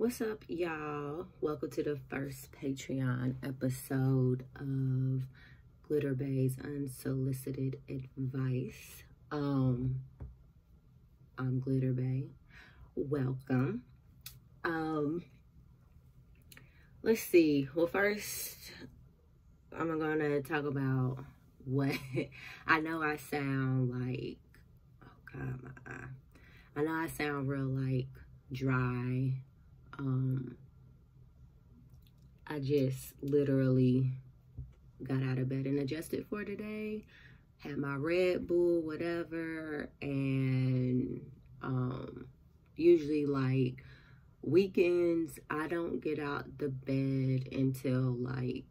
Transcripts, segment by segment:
What's up, y'all? Welcome to the first Patreon episode of Glitter Bay's Unsolicited Advice. Um, I'm Glitter Bay. Welcome. Um, let's see. Well, first, I'm gonna talk about what I know. I sound like oh god, my eye. I know I sound real like dry. Um, I just literally got out of bed and adjusted for today. Had my Red Bull, whatever, and um, usually like weekends, I don't get out the bed until like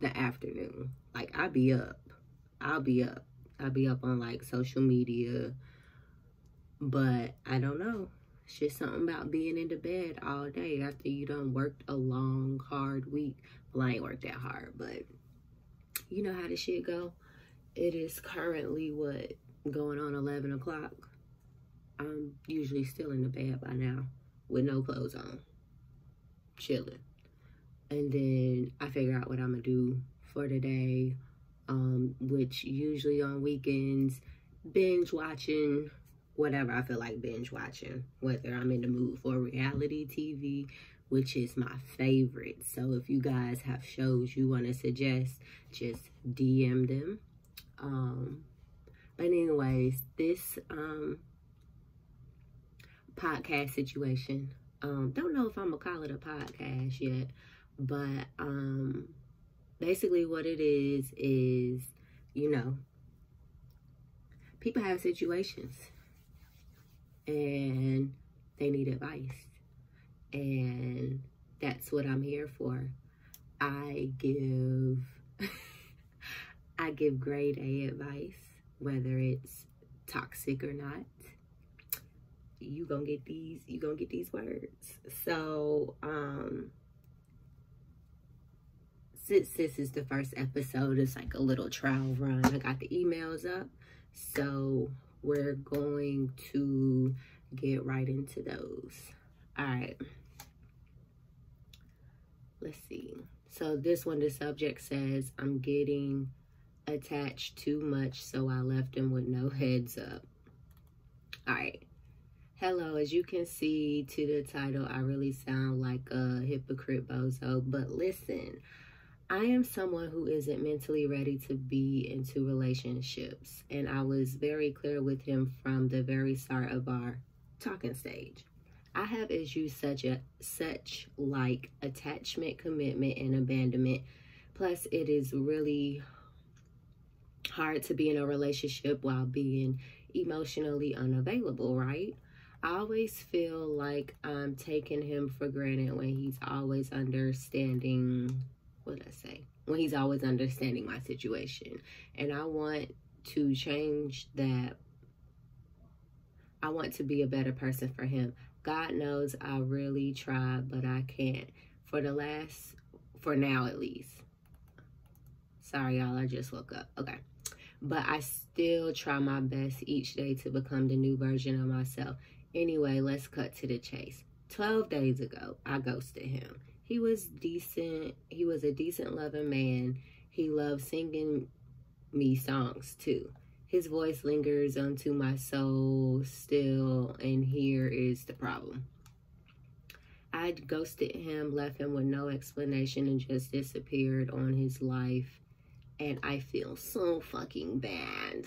the afternoon. Like I be up. I'll be up. I'll be up on like social media. But I don't know. It's just something about being in the bed all day after you done worked a long, hard week. Well, I ain't worked that hard, but you know how the shit go. It is currently what going on 11 o'clock. I'm usually still in the bed by now with no clothes on, chilling. And then I figure out what I'm gonna do for the day, um, which usually on weekends, binge watching, whatever I feel like binge watching, whether I'm in the mood for reality TV, which is my favorite. So if you guys have shows you want to suggest, just DM them. Um, but anyways, this um, podcast situation, um, don't know if I'm gonna call it a podcast yet, but um, basically what it is is, you know, people have situations and they need advice. And that's what I'm here for. I give I give grade A advice, whether it's toxic or not. You gonna get these, you gonna get these words. So um since this is the first episode, it's like a little trial run. I got the emails up. So we're going to get right into those. All right. Let's see. So this one, the subject says, I'm getting attached too much, so I left him with no heads up. All right. Hello, as you can see to the title, I really sound like a hypocrite bozo, but listen, I am someone who isn't mentally ready to be into relationships. And I was very clear with him from the very start of our talking stage. I have issues such a such like attachment, commitment, and abandonment. Plus, it is really hard to be in a relationship while being emotionally unavailable, right? I always feel like I'm taking him for granted when he's always understanding what did I say? When he's always understanding my situation. And I want to change that. I want to be a better person for him. God knows I really try, but I can't. For the last, for now at least. Sorry, y'all, I just woke up. Okay. But I still try my best each day to become the new version of myself. Anyway, let's cut to the chase. 12 days ago, I ghosted him he was decent. He was a decent loving man. He loved singing me songs too. His voice lingers onto my soul still, and here is the problem. I ghosted him, left him with no explanation, and just disappeared on his life. And I feel so fucking bad.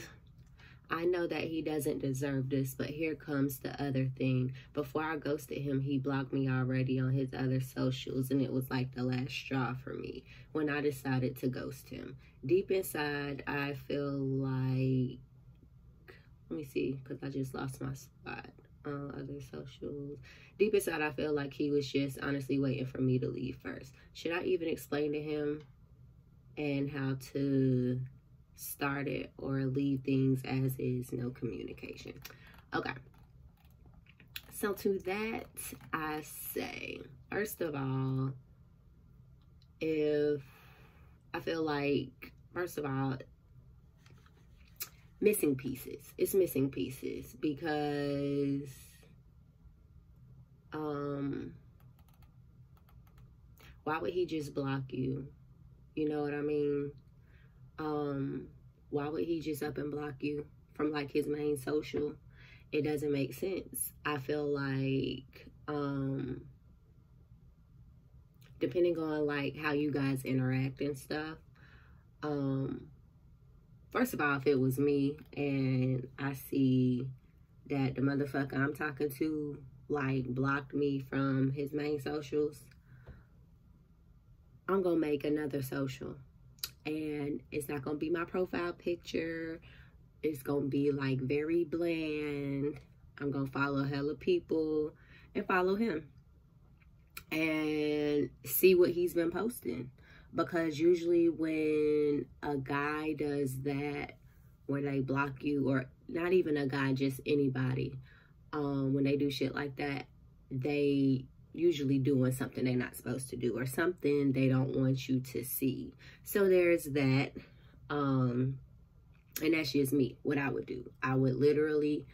I know that he doesn't deserve this, but here comes the other thing. Before I ghosted him, he blocked me already on his other socials, and it was like the last straw for me when I decided to ghost him. Deep inside, I feel like, let me see, because I just lost my spot on other socials. Deep inside, I feel like he was just honestly waiting for me to leave first. Should I even explain to him and how to start it or leave things as is, no communication. Okay. So to that, I say, first of all, if I feel like, first of all, missing pieces. It's missing pieces because um why would he just block you? You know what I mean? Um, why would he just up and block you from like his main social? It doesn't make sense. I feel like um depending on like how you guys interact and stuff, um first of all, if it was me and I see that the motherfucker I'm talking to like blocked me from his main socials, I'm gonna make another social. And it's not gonna be my profile picture. It's gonna be like very bland. I'm gonna follow hella people and follow him and see what he's been posting. Because usually when a guy does that, when they block you, or not even a guy, just anybody, um, when they do shit like that, they usually doing something they're not supposed to do or something they don't want you to see. So there's that. Um, and that's just me, what I would do. I would literally,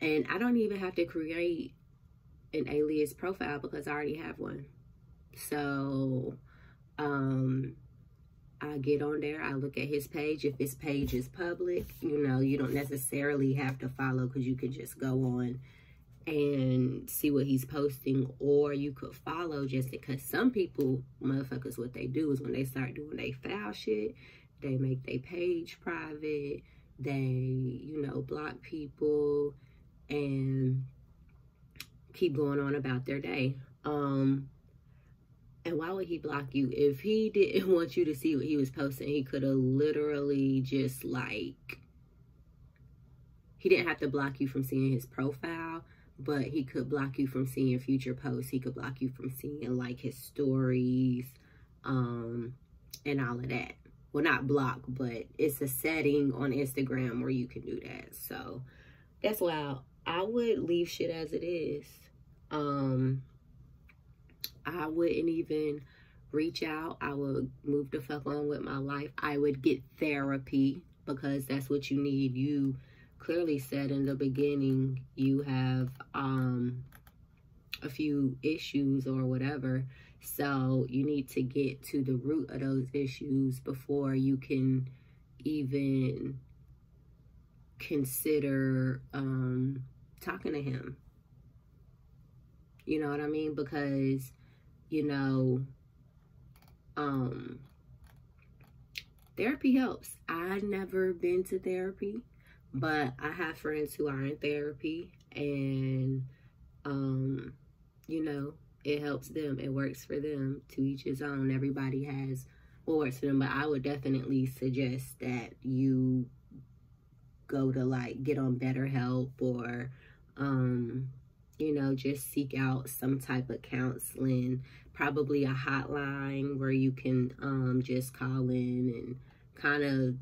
and I don't even have to create an alias profile because I already have one. So, um, I get on there, I look at his page. If his page is public, you know, you don't necessarily have to follow because you can just go on and see what he's posting or you could follow just because some people motherfuckers what they do is when they start doing they foul shit they make their page private they you know block people and keep going on about their day. Um and why would he block you? If he didn't want you to see what he was posting he could have literally just like he didn't have to block you from seeing his profile but he could block you from seeing future posts. He could block you from seeing like his stories um, and all of that. Well, not block, but it's a setting on Instagram where you can do that. So that's why I would leave shit as it is. Um, I wouldn't even reach out. I would move the fuck on with my life. I would get therapy because that's what you need. You clearly said in the beginning you have um, a few issues or whatever. So you need to get to the root of those issues before you can even consider um, talking to him. You know what I mean? Because, you know, um, therapy helps. I've never been to therapy. But I have friends who are in therapy and, um, you know, it helps them. It works for them to each his own. Everybody has what works for them. But I would definitely suggest that you go to like get on BetterHelp or, um, you know, just seek out some type of counseling, probably a hotline where you can um, just call in and kind of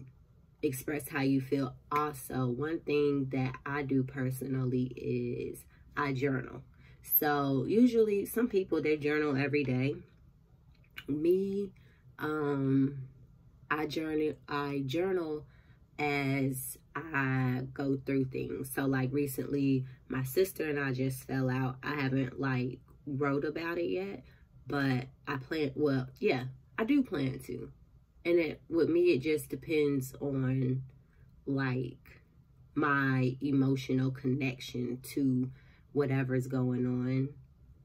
express how you feel. Also, one thing that I do personally is I journal. So usually some people they journal every day. Me, um, I journal I journal as I go through things. So like recently my sister and I just fell out. I haven't like wrote about it yet, but I plan well, yeah, I do plan to and it with me it just depends on like my emotional connection to whatever's going on.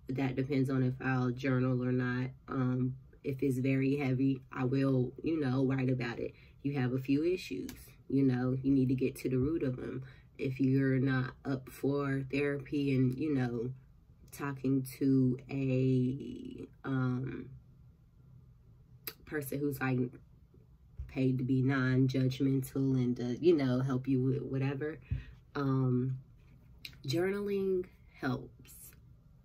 That depends on if i'll journal or not. Um if it's very heavy i will you know write about it. You have a few issues you know you need to get to the root of them if you're not up for therapy and you know talking to a um person who's like paid to be non-judgmental and to, you know, help you with whatever. Um, journaling helps.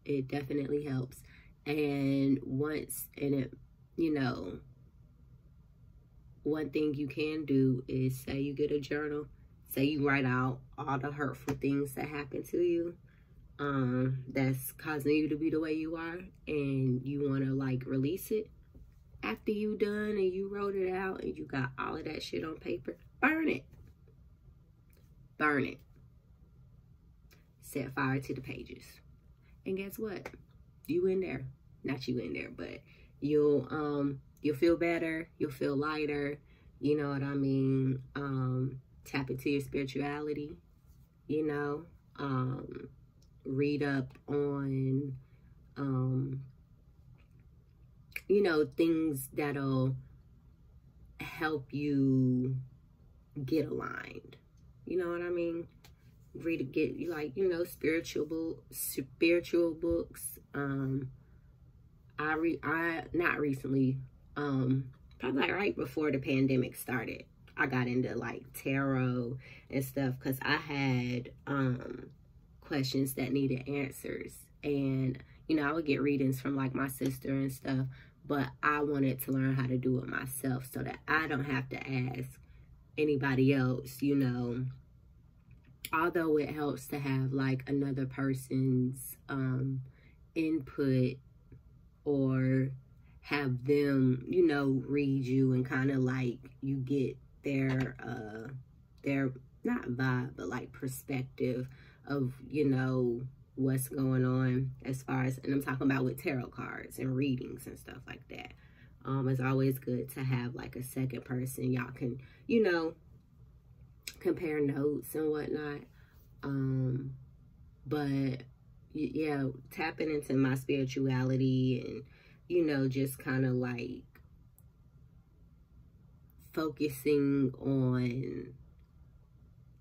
It definitely helps. And once, and it, you know, one thing you can do is say you get a journal, say you write out all the hurtful things that happen to you um that's causing you to be the way you are and you want to like release it after you done and you wrote it out and you got all of that shit on paper, burn it. Burn it. Set fire to the pages. And guess what? You in there. Not you in there, but you'll um you'll feel better you'll feel lighter you know what i mean um tap into your spirituality you know um read up on um you know things that'll help you get aligned. You know what i mean? Read get like you know spiritual book, spiritual books. Um i re i not recently um probably like right before the pandemic started i got into like tarot and stuff because i had um questions that needed answers. And you know i would get readings from like my sister and stuff but i wanted to learn how to do it myself so that i don't have to ask anybody else you know. Although it helps to have like another person's um, input or have them, you know, read you and kind of like you get their uh their not vibe but like perspective of, you know, what's going on as far as and I'm talking about with tarot cards and readings and stuff like that. Um it's always good to have like a second person y'all can, you know, compare notes and whatnot. Um, but yeah, tapping into my spirituality and, you know, just kind of like focusing on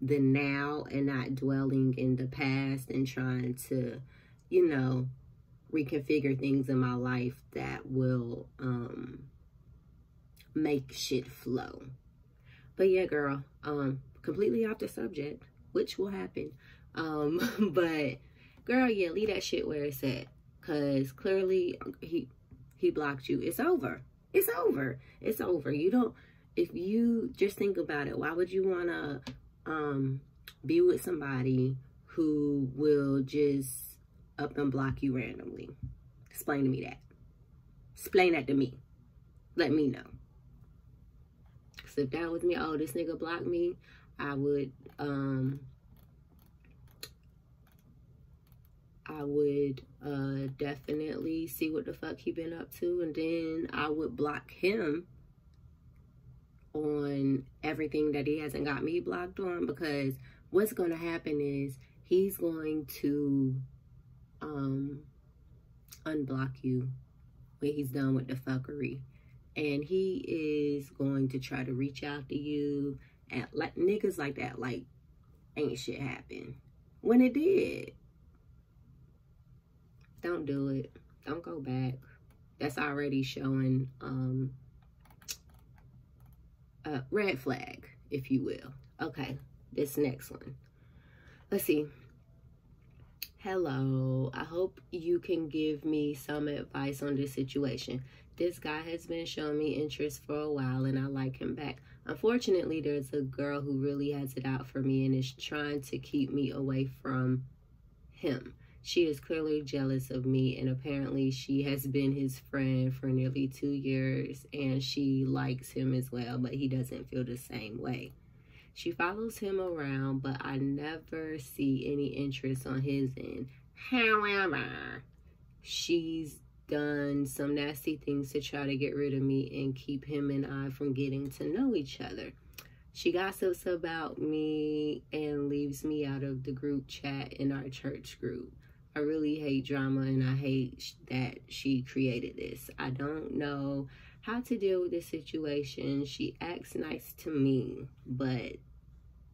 the now and not dwelling in the past and trying to, you know, reconfigure things in my life that will um make shit flow. But yeah, girl, um completely off the subject, which will happen. Um, but girl, yeah, leave that shit where it's at. Cause clearly he he blocked you. It's over. It's over. It's over. You don't if you just think about it, why would you wanna um be with somebody who will just up and block you randomly? Explain to me that. Explain that to me. Let me know. Cause down with me, oh, this nigga blocked me, I would um I would uh definitely see what the fuck he been up to and then I would block him on everything that he hasn't got me blocked on because what's going to happen is he's going to um unblock you when he's done with the fuckery and he is going to try to reach out to you at like niggas like that, like ain't shit happen. When it did. Don't do it. Don't go back. That's already showing um a red flag, if you will. Okay, this next one. Let's see. Hello, I hope you can give me some advice on this situation. This guy has been showing me interest for a while and I like him back. Unfortunately, there's a girl who really has it out for me and is trying to keep me away from him. She is clearly jealous of me, and apparently, she has been his friend for nearly two years, and she likes him as well, but he doesn't feel the same way. She follows him around, but I never see any interest on his end. However, she's done some nasty things to try to get rid of me and keep him and I from getting to know each other. She gossips about me and leaves me out of the group chat in our church group. I really hate drama and I hate that she created this. I don't know how to deal with this situation. She acts nice to me, but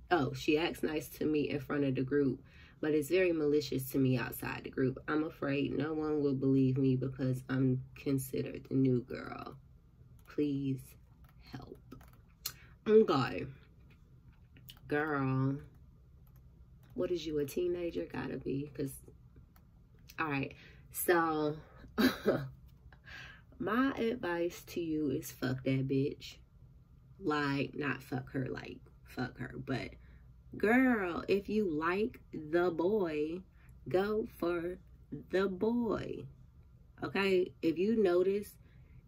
oh, she acts nice to me in front of the group, but it's very malicious to me outside the group. I'm afraid no one will believe me because I'm considered the new girl. Please help. Okay. Girl, what is you, a teenager? Gotta be, because, all right. So, my advice to you is fuck that bitch. Like, not fuck her, like, fuck her, but Girl, if you like the boy, go for the boy. Okay? If you notice,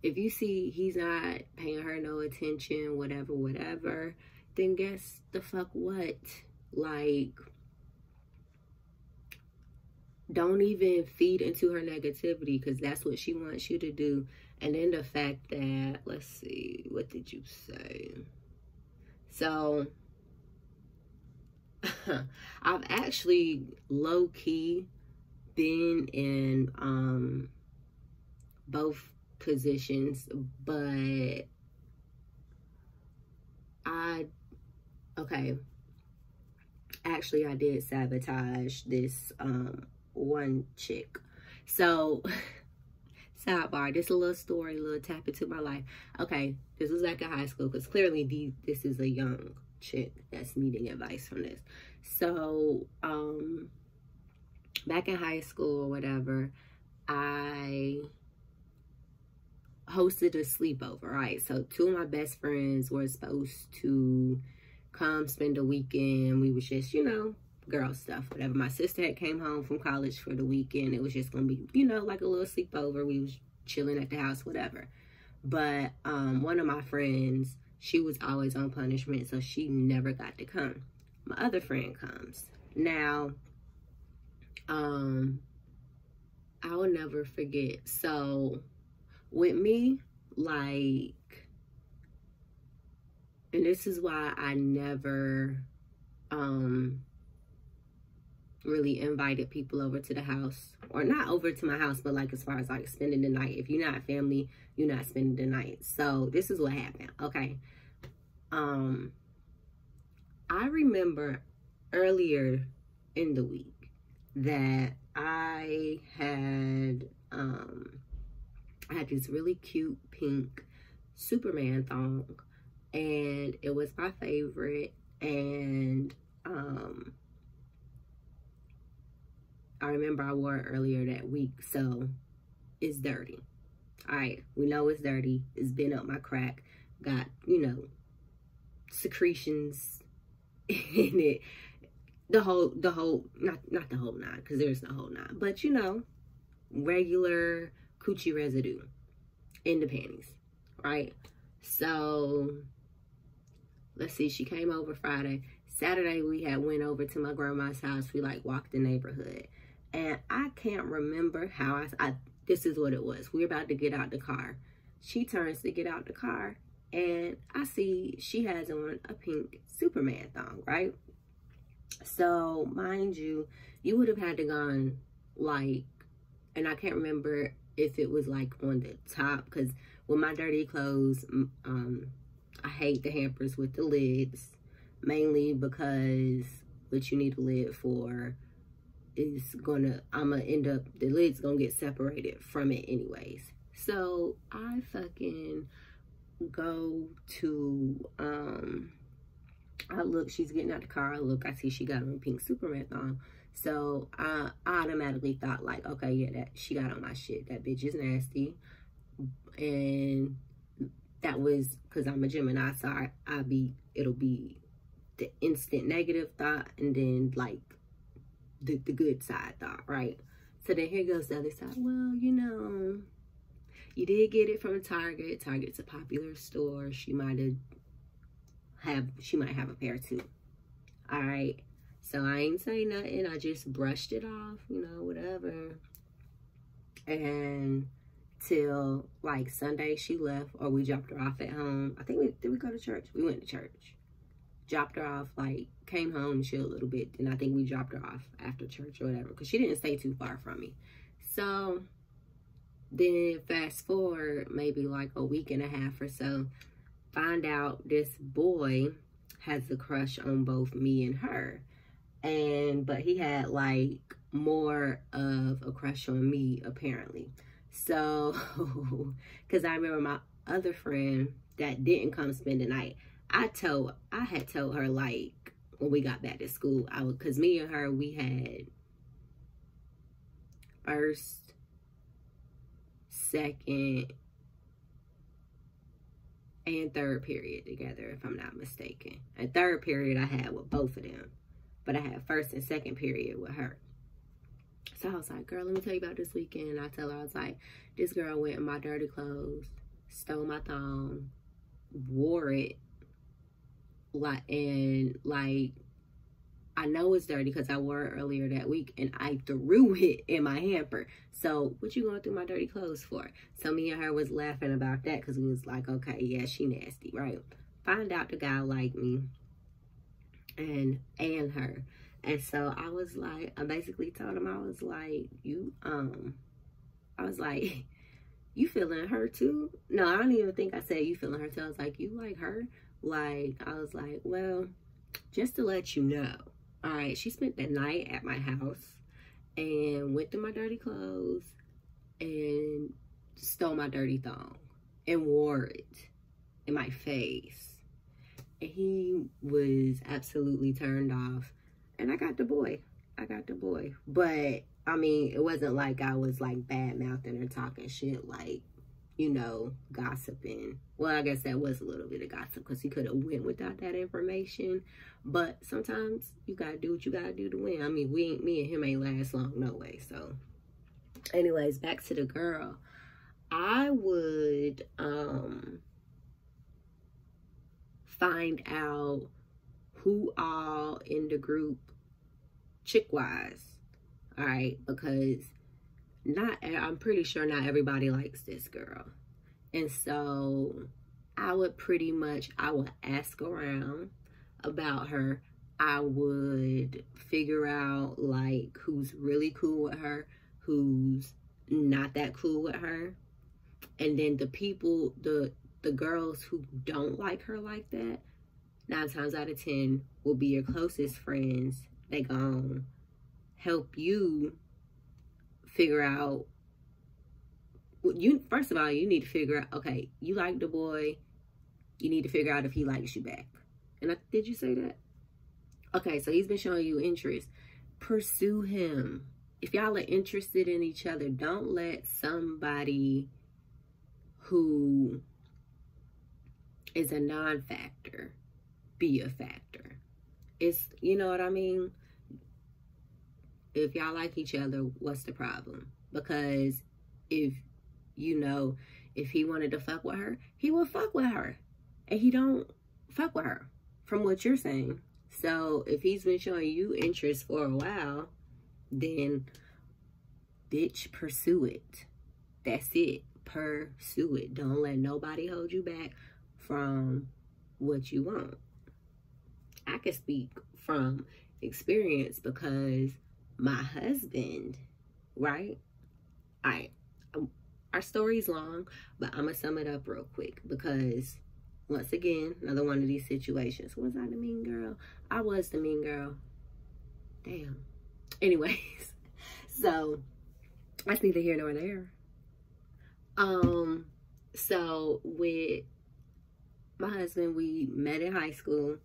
if you see he's not paying her no attention, whatever, whatever, then guess the fuck what? Like, don't even feed into her negativity because that's what she wants you to do. And then the fact that, let's see, what did you say? So, I've actually low key been in um, both positions, but I, okay, actually, I did sabotage this um, one chick. So, sidebar, just a little story, a little tap into my life. Okay, this was back in high school because clearly these, this is a young chick that's needing advice from this. So, um, back in high school or whatever, I hosted a sleepover, right? So two of my best friends were supposed to come spend a weekend. We was just, you know, girl stuff, whatever. My sister had came home from college for the weekend. It was just gonna be, you know, like a little sleepover. We was chilling at the house, whatever. But um, one of my friends, she was always on punishment, so she never got to come. My other friend comes. Now, um, I will never forget. So with me, like, and this is why I never um really invited people over to the house or not over to my house but like as far as like spending the night. If you're not family you're not spending the night. So this is what happened. Okay. Um i remember earlier in the week that i had um I had this really cute pink Superman thong and it was my favorite and um I remember I wore it earlier that week so it's dirty all right we know it's dirty it's been up my crack got you know secretions in it the whole the whole not not the whole nine because there's no whole nine but you know regular coochie residue in the panties, right? So let's see, she came over Friday. Saturday we had went over to my grandma's house. We like walked the neighborhood. And I can't remember how I, I this is what it was. We we're about to get out the car. She turns to get out the car and I see she has on a pink Superman thong, right? So mind you, you would have had to gone like, and I can't remember if it was like on the top because with my dirty clothes um i hate the hampers with the lids mainly because what you need a lid for is gonna i'm gonna end up the lid's gonna get separated from it anyways so i fucking go to um i look she's getting out the car i look i see she got on pink superman thong so I automatically thought like, okay, yeah, that she got on my shit. That bitch is nasty. And that was because I'm a Gemini, so I, I be it'll be the instant negative thought and then like the, the good side thought, right? So then here goes the other side. Well, you know, you did get it from Target. Target's a popular store. She might have have she might have a pair too. All right. So I ain't saying nothing. I just brushed it off, you know, whatever. And till like Sunday she left or we dropped her off at home. I think we did we go to church? We went to church. Dropped her off, like came home, chilled a little bit. And I think we dropped her off after church or whatever. Cause she didn't stay too far from me. So then fast forward maybe like a week and a half or so, find out this boy has a crush on both me and her and but he had like more of a crush on me apparently so because i remember my other friend that didn't come spend the night i told i had told her like when we got back to school i would because me and her we had first second and third period together if i'm not mistaken and third period i had with both of them but I had first and second period with her. So I was like, girl, let me tell you about this weekend. I tell her, I was like, this girl went in my dirty clothes, stole my thong, wore it, like, and like, I know it's dirty because I wore it earlier that week and I threw it in my hamper. So what you going through my dirty clothes for? So me and her was laughing about that because we was like, okay, yeah, she nasty, right? Find out the guy like me and and her. And so I was like, I basically told him I was like, you um I was like, you feeling her too? No, I don't even think I said you feeling her too. I was like, you like her? Like, I was like, well, just to let you know, all right, she spent the night at my house and went through my dirty clothes and stole my dirty thong and wore it in my face. And he was absolutely turned off. And I got the boy. I got the boy. But I mean, it wasn't like I was like bad mouthing or talking shit like, you know, gossiping. Well, I guess that was a little bit of gossip because he could have went without that information. But sometimes you gotta do what you gotta do to win. I mean, we ain't me and him ain't last long no way. So, anyways, back to the girl. I would um find out who all in the group chick wise all right because not i'm pretty sure not everybody likes this girl and so i would pretty much i would ask around about her. I would figure out like who's really cool with her who's not that cool with her. And then the people the the girls who don't like her like that nine times out of ten will be your closest friends. They gone help you figure out you first of all you need to figure out okay you like the boy you need to figure out if he likes you back. And I, did you say that? Okay so he's been showing you interest. Pursue him. If y'all are interested in each other don't let somebody who is a non-factor be a factor. It's you know what i mean? If y'all like each other, what's the problem? Because if you know, if he wanted to fuck with her, he would fuck with her. And he don't fuck with her from what you're saying. So if he's been showing you interest for a while, then bitch, pursue it. That's it. Pursue it. Don't let nobody hold you back from what you want. I can speak from experience because my husband, right? Um, our story's long, but I'm going to sum it up real quick because once again, another one of these situations. Was I the mean girl? I was the mean girl. Damn. Anyways, so that's neither here nor there. Um, so with my husband, we met in high school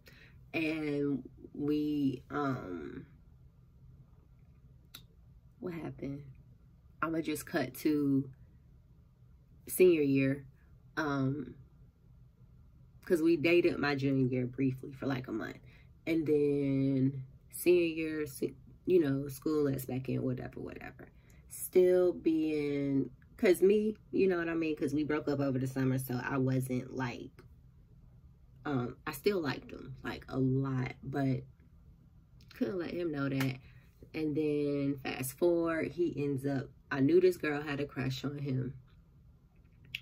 and we um what happened? I'm gonna just cut to senior year. Um, because we dated my junior year briefly for like a month, and then senior year, you know, school lets back in, whatever, whatever. Still being, cause me, you know what I mean? Cause we broke up over the summer, so I wasn't like, um, I still liked him like a lot, but couldn't let him know that and then fast forward, he ends up, I knew this girl had a crush on him.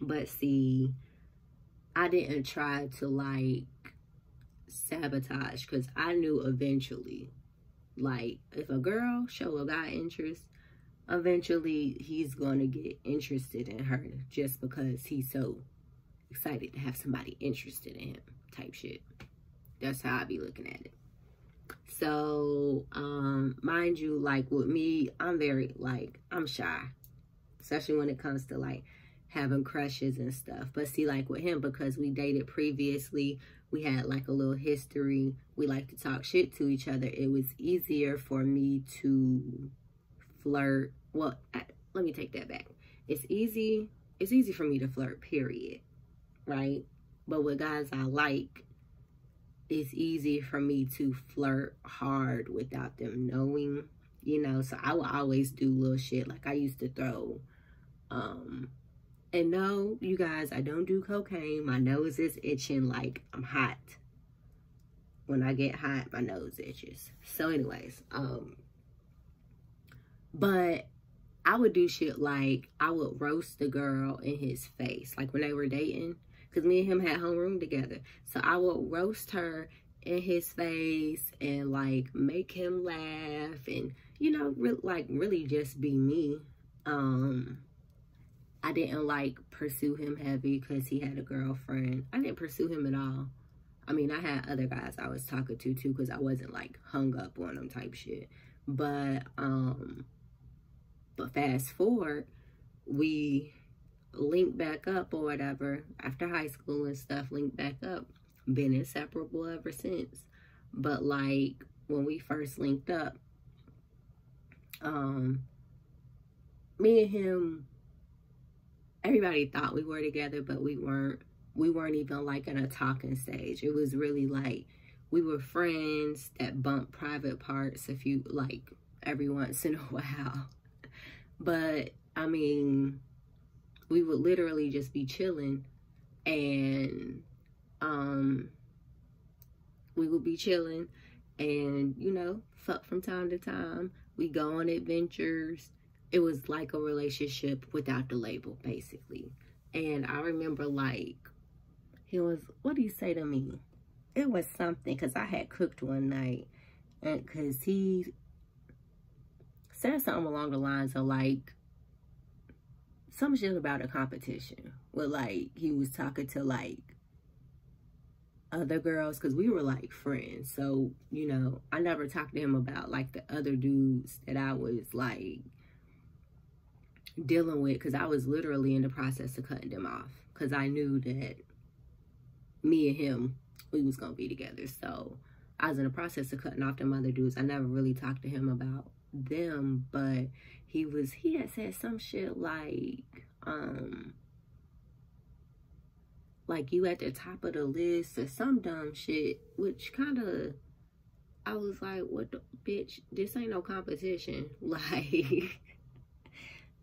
But see, I didn't try to like sabotage because I knew eventually, like, if a girl show a guy interest, eventually he's going to get interested in her just because he's so excited to have somebody interested in him type shit. That's how I be looking at it. So, um, mind you, like with me, I'm very, like, I'm shy. Especially when it comes to, like, having crushes and stuff. But see, like with him, because we dated previously, we had, like, a little history. We like to talk shit to each other. It was easier for me to flirt. Well, I, let me take that back. It's easy. It's easy for me to flirt, period. Right? But with guys I like, it's easy for me to flirt hard without them knowing, you know. So I will always do little shit. Like I used to throw, um, and no, you guys, I don't do cocaine. My nose is itching like I'm hot. when I get hot, my nose itches. So anyways, um, but I would do shit like I would roast the girl in his face, like when they were dating, because me and him had homeroom together. So I would roast her in his face and like make him laugh and you know, re- like really just be me. Um, I didn't like pursue him heavy because he had a girlfriend. I didn't pursue him at all. I mean, I had other guys I was talking to too because I wasn't like hung up on them type shit. But um but fast forward, we linked back up or whatever after high school and stuff, linked back up. Been inseparable ever since. But like when we first linked up, um, me and him, everybody thought we were together, but we weren't. We weren't even like in a talking stage. It was really like we were friends that bumped private parts a few like every once in a while. But I mean, we would literally just be chilling and um we would be chilling and you know fuck from time to time we go on adventures it was like a relationship without the label basically. And i remember like he was what do you say to me? It was something because i had cooked one night and because he said something along the lines of like some shit about a competition where like he was talking to like other girls because we were like friends. So you know i never talked to him about like the other dudes that i was like dealing with because i was literally in the process of cutting them off because i knew that me and him we was gonna be together so i was in the process of cutting off them other dudes i never really talked to him about them, but he was he had said some shit like um like you at the top of the list or some dumb shit, which kind of I was like, what the bitch? This ain't no competition. Like,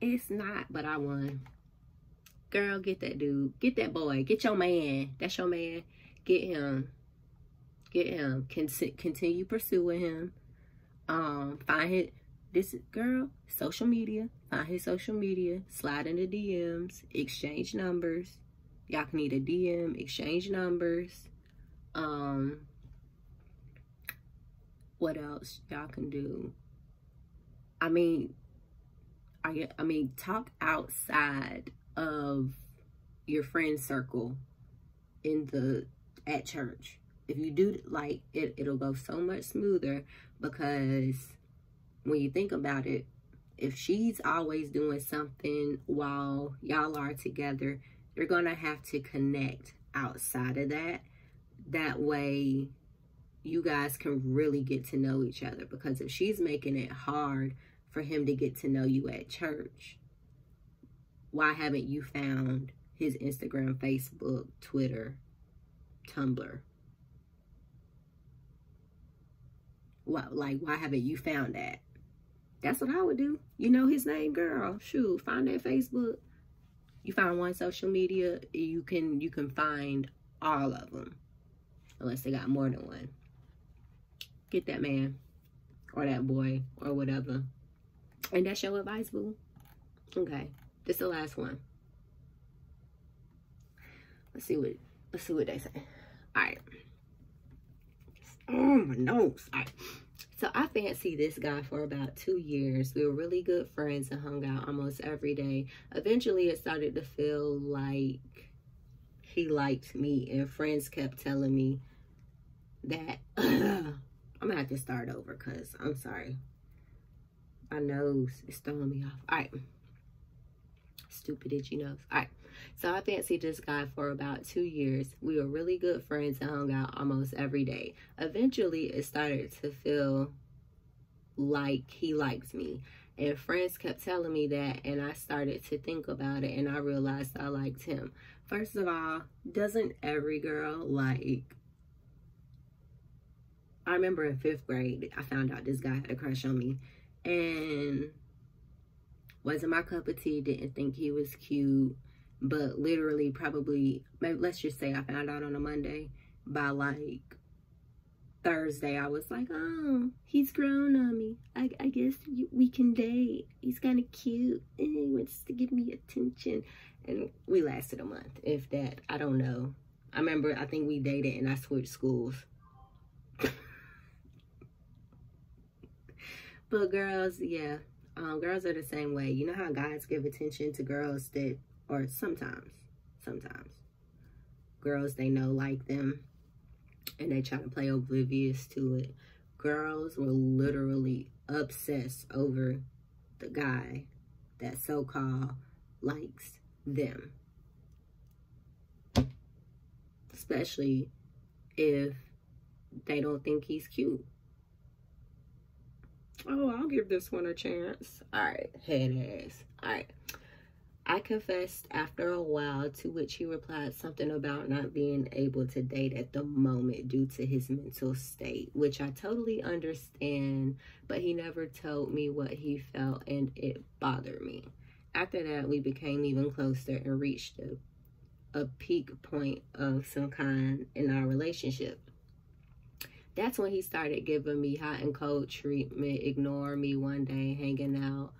it's not, but I won. Girl, get that dude. Get that boy. Get your man. That's your man. Get him. Get him. Con continue pursuing him. Um, find his this girl, social media, find his social media, slide into DMs, exchange numbers. Y'all can need a DM, exchange numbers. Um, what else y'all can do? I mean, I I mean, talk outside of your friend circle in the at church. If you do like it, it'll go so much smoother because when you think about it, if she's always doing something while y'all are together, you're to have to connect outside of that. That way, you guys can really get to know each other. Because if she's making it hard for him to get to know you at church, why haven't you found his Instagram, Facebook, Twitter, Tumblr? What, like, why haven't you found that? That's what I would do. You know his name, girl. Shoot, find that Facebook. You find one social media, you can you can find all of them, unless they got more than one. Get that man or that boy or whatever. And that's your advice, boo. Okay, this is the last one. Let's see what let's see what they say. All right. Oh my nose. All right. So I fancied this guy for about two years. We were really good friends and hung out almost every day. Eventually, it started to feel like he liked me, and friends kept telling me that I'm gonna have to start over because I'm sorry. My nose is throwing me off. All right. Stupid itchy nose. All right. So I fancied this guy for about two years. We were really good friends and hung out almost every day. Eventually, it started to feel like he likes me. And friends kept telling me that, and I started to think about it, and I realized I liked him. First of all, doesn't every girl like I remember in fifth grade, I found out this guy had a crush on me. And wasn't my cup of tea, didn't think he was cute but literally probably maybe let's just say I found out on a Monday by like Thursday, I was like, oh, he's grown on me. I, I guess we can date. He's kind of cute. And he wants to give me attention. And we lasted a month, if that. I don't know. I remember, I think we dated and I switched schools. but girls, yeah. Um, girls are the same way. You know how guys give attention to girls that, or sometimes, sometimes, girls they know like them and they try to play oblivious to it. Girls will literally obsess over the guy that so-called likes them. Especially if they don't think he's cute. Oh, I'll give this one a chance. All right, head ass. All right. I confessed after a while, to which he replied something about not being able to date at the moment due to his mental state, which I totally understand, but he never told me what he felt and it bothered me. After that, we became even closer and reached a, a peak point of some kind in our relationship. That's when he started giving me hot and cold treatment, ignoring me one day, hanging out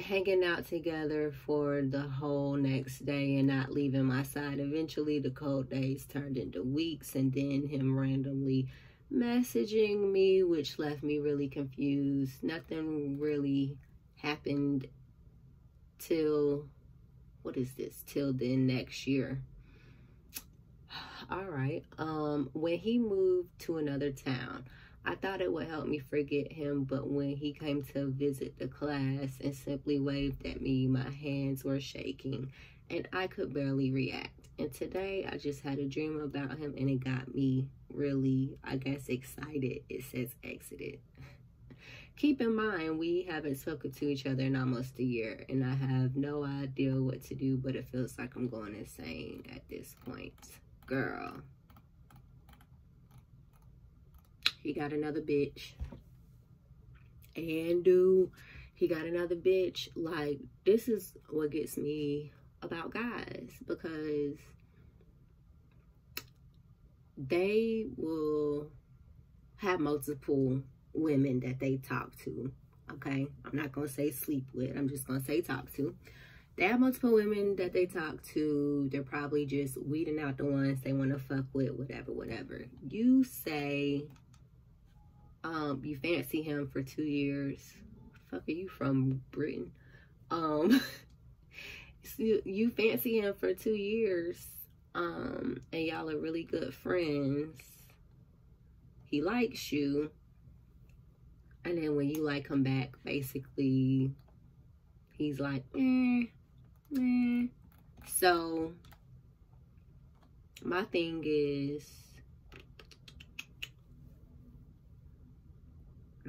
hanging out together for the whole next day and not leaving my side. Eventually, the cold days turned into weeks, and then him randomly messaging me, which left me really confused. Nothing really happened till what is this? Till then next year. All right. Um, when he moved to another town, I thought it would help me forget him, but when he came to visit the class and simply waved at me, my hands were shaking and I could barely react. And today I just had a dream about him and it got me really, I guess, excited. It says exited. Keep in mind, we haven't spoken to each other in almost a year and I have no idea what to do, but it feels like I'm going insane at this point. Girl. he got another bitch. And do he got another bitch. Like, this is what gets me about guys because they will have multiple women that they talk to. Okay, I'm not gonna say sleep with, I'm just gonna say talk to. They have multiple women that they talk to. They're probably just weeding out the ones they want to fuck with, whatever, whatever. You say um, you fancy him for two years. Fuck are you from Britain? Um, so you fancy him for two years. Um, and y'all are really good friends. He likes you. And then when you like him back, basically, he's like, eh, eh. So, my thing is,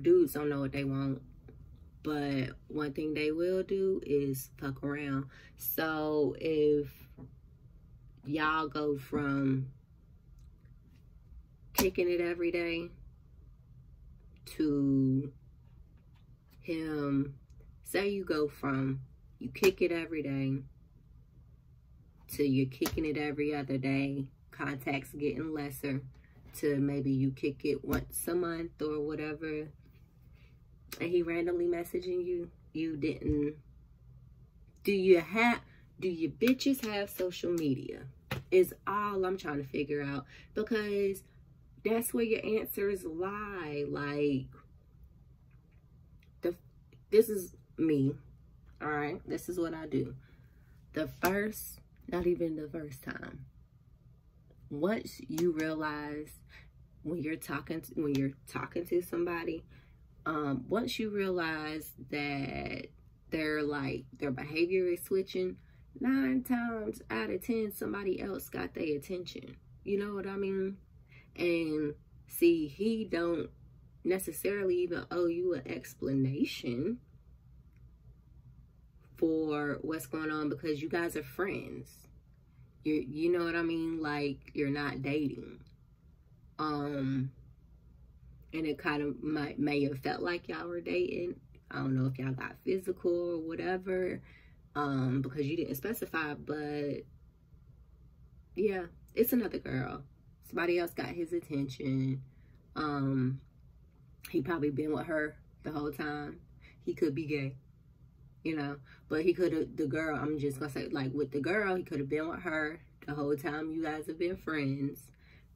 dudes don't know what they want. But one thing they will do is fuck around. So if y'all go from kicking it every day to him, say you go from you kick it every day to you're kicking it every other day, contacts getting lesser, to maybe you kick it once a month or whatever and he randomly messaging you, you didn't. Do you have, do you bitches have social media? Is all I'm trying to figure out. Because that's where your answers lie. Like, the this is me. All right. This is what I do. The first, not even the first time. Once you realize when you're talking to, when you're talking to somebody um, once you realize that they're like their behavior is switching, nine times out of ten, somebody else got their attention. You know what I mean? And see, he don't necessarily even owe you an explanation for what's going on because you guys are friends. You you know what I mean? Like you're not dating. Um and it kind of might may have felt like y'all were dating. I don't know if y'all got physical or whatever, um, because you didn't specify, but yeah, it's another girl. Somebody else got his attention. Um, he probably been with her the whole time. He could be gay, you know, but he could have, the girl, I'm just gonna say, like with the girl, he could have been with her the whole time you guys have been friends.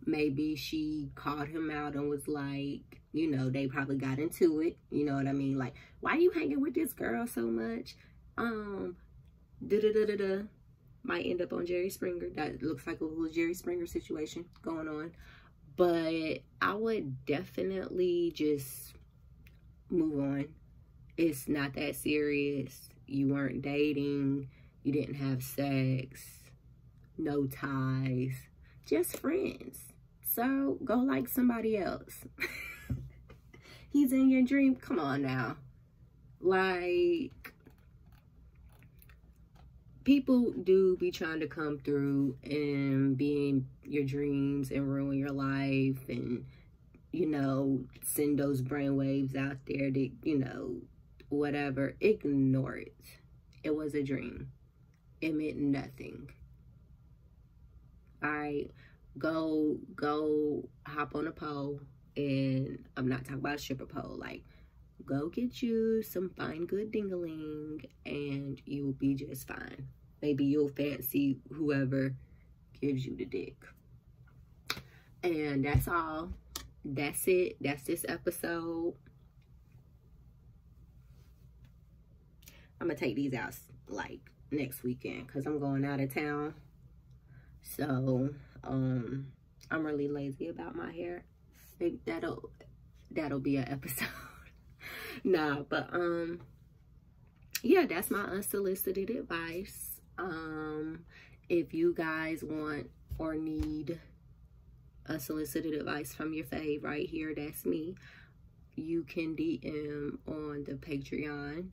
Maybe she called him out and was like, you know, they probably got into it. You know what I mean? Like, why are you hanging with this girl so much? Um, da da da da da. Might end up on Jerry Springer. That looks like a little Jerry Springer situation going on. But I would definitely just move on. It's not that serious. You weren't dating. You didn't have sex. No ties. Just friends. So go like somebody else. He's in your dream. Come on now. Like, people do be trying to come through and be in your dreams and ruin your life and you know send those brainwaves out there to you know whatever ignore it it was a dream it meant nothing all right go go hop on a pole and i'm not talking about a stripper pole like go get you some fine good dingaling and you'll be just fine. Maybe you'll fancy whoever gives you the dick. And that's all. That's it. That's this episode. I'm to take these out like next weekend because I'm going out of town. So, um, I'm really lazy about my hair. Maybe that'll, that'll be an episode. nah, but um, yeah, that's my unsolicited advice. Um, if you guys want or need unsolicited advice from your fave right here, that's me. You can DM on the Patreon.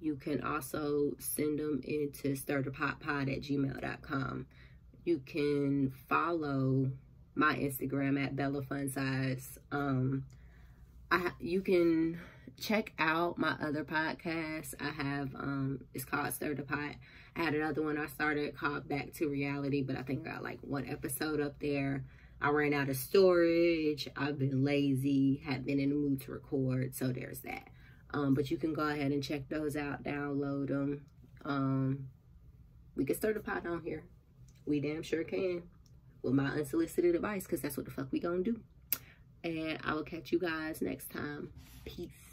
You can also send them into stirthepotpod at gmail.com. You can follow my Instagram at Bella Fun Size. Um, I you can check out my other podcast. I have um it's called Stir the Pot. I had another one I started called Back to Reality, but I think I got like one episode up there. I ran out of storage. I've been lazy, have been in the mood to record, so there's that. Um, but you can go ahead and check those out, download them. Um, we can stir the pot on here. We damn sure can. With my unsolicited advice, because that's what the fuck we gonna do. And I will catch you guys next time. Peace.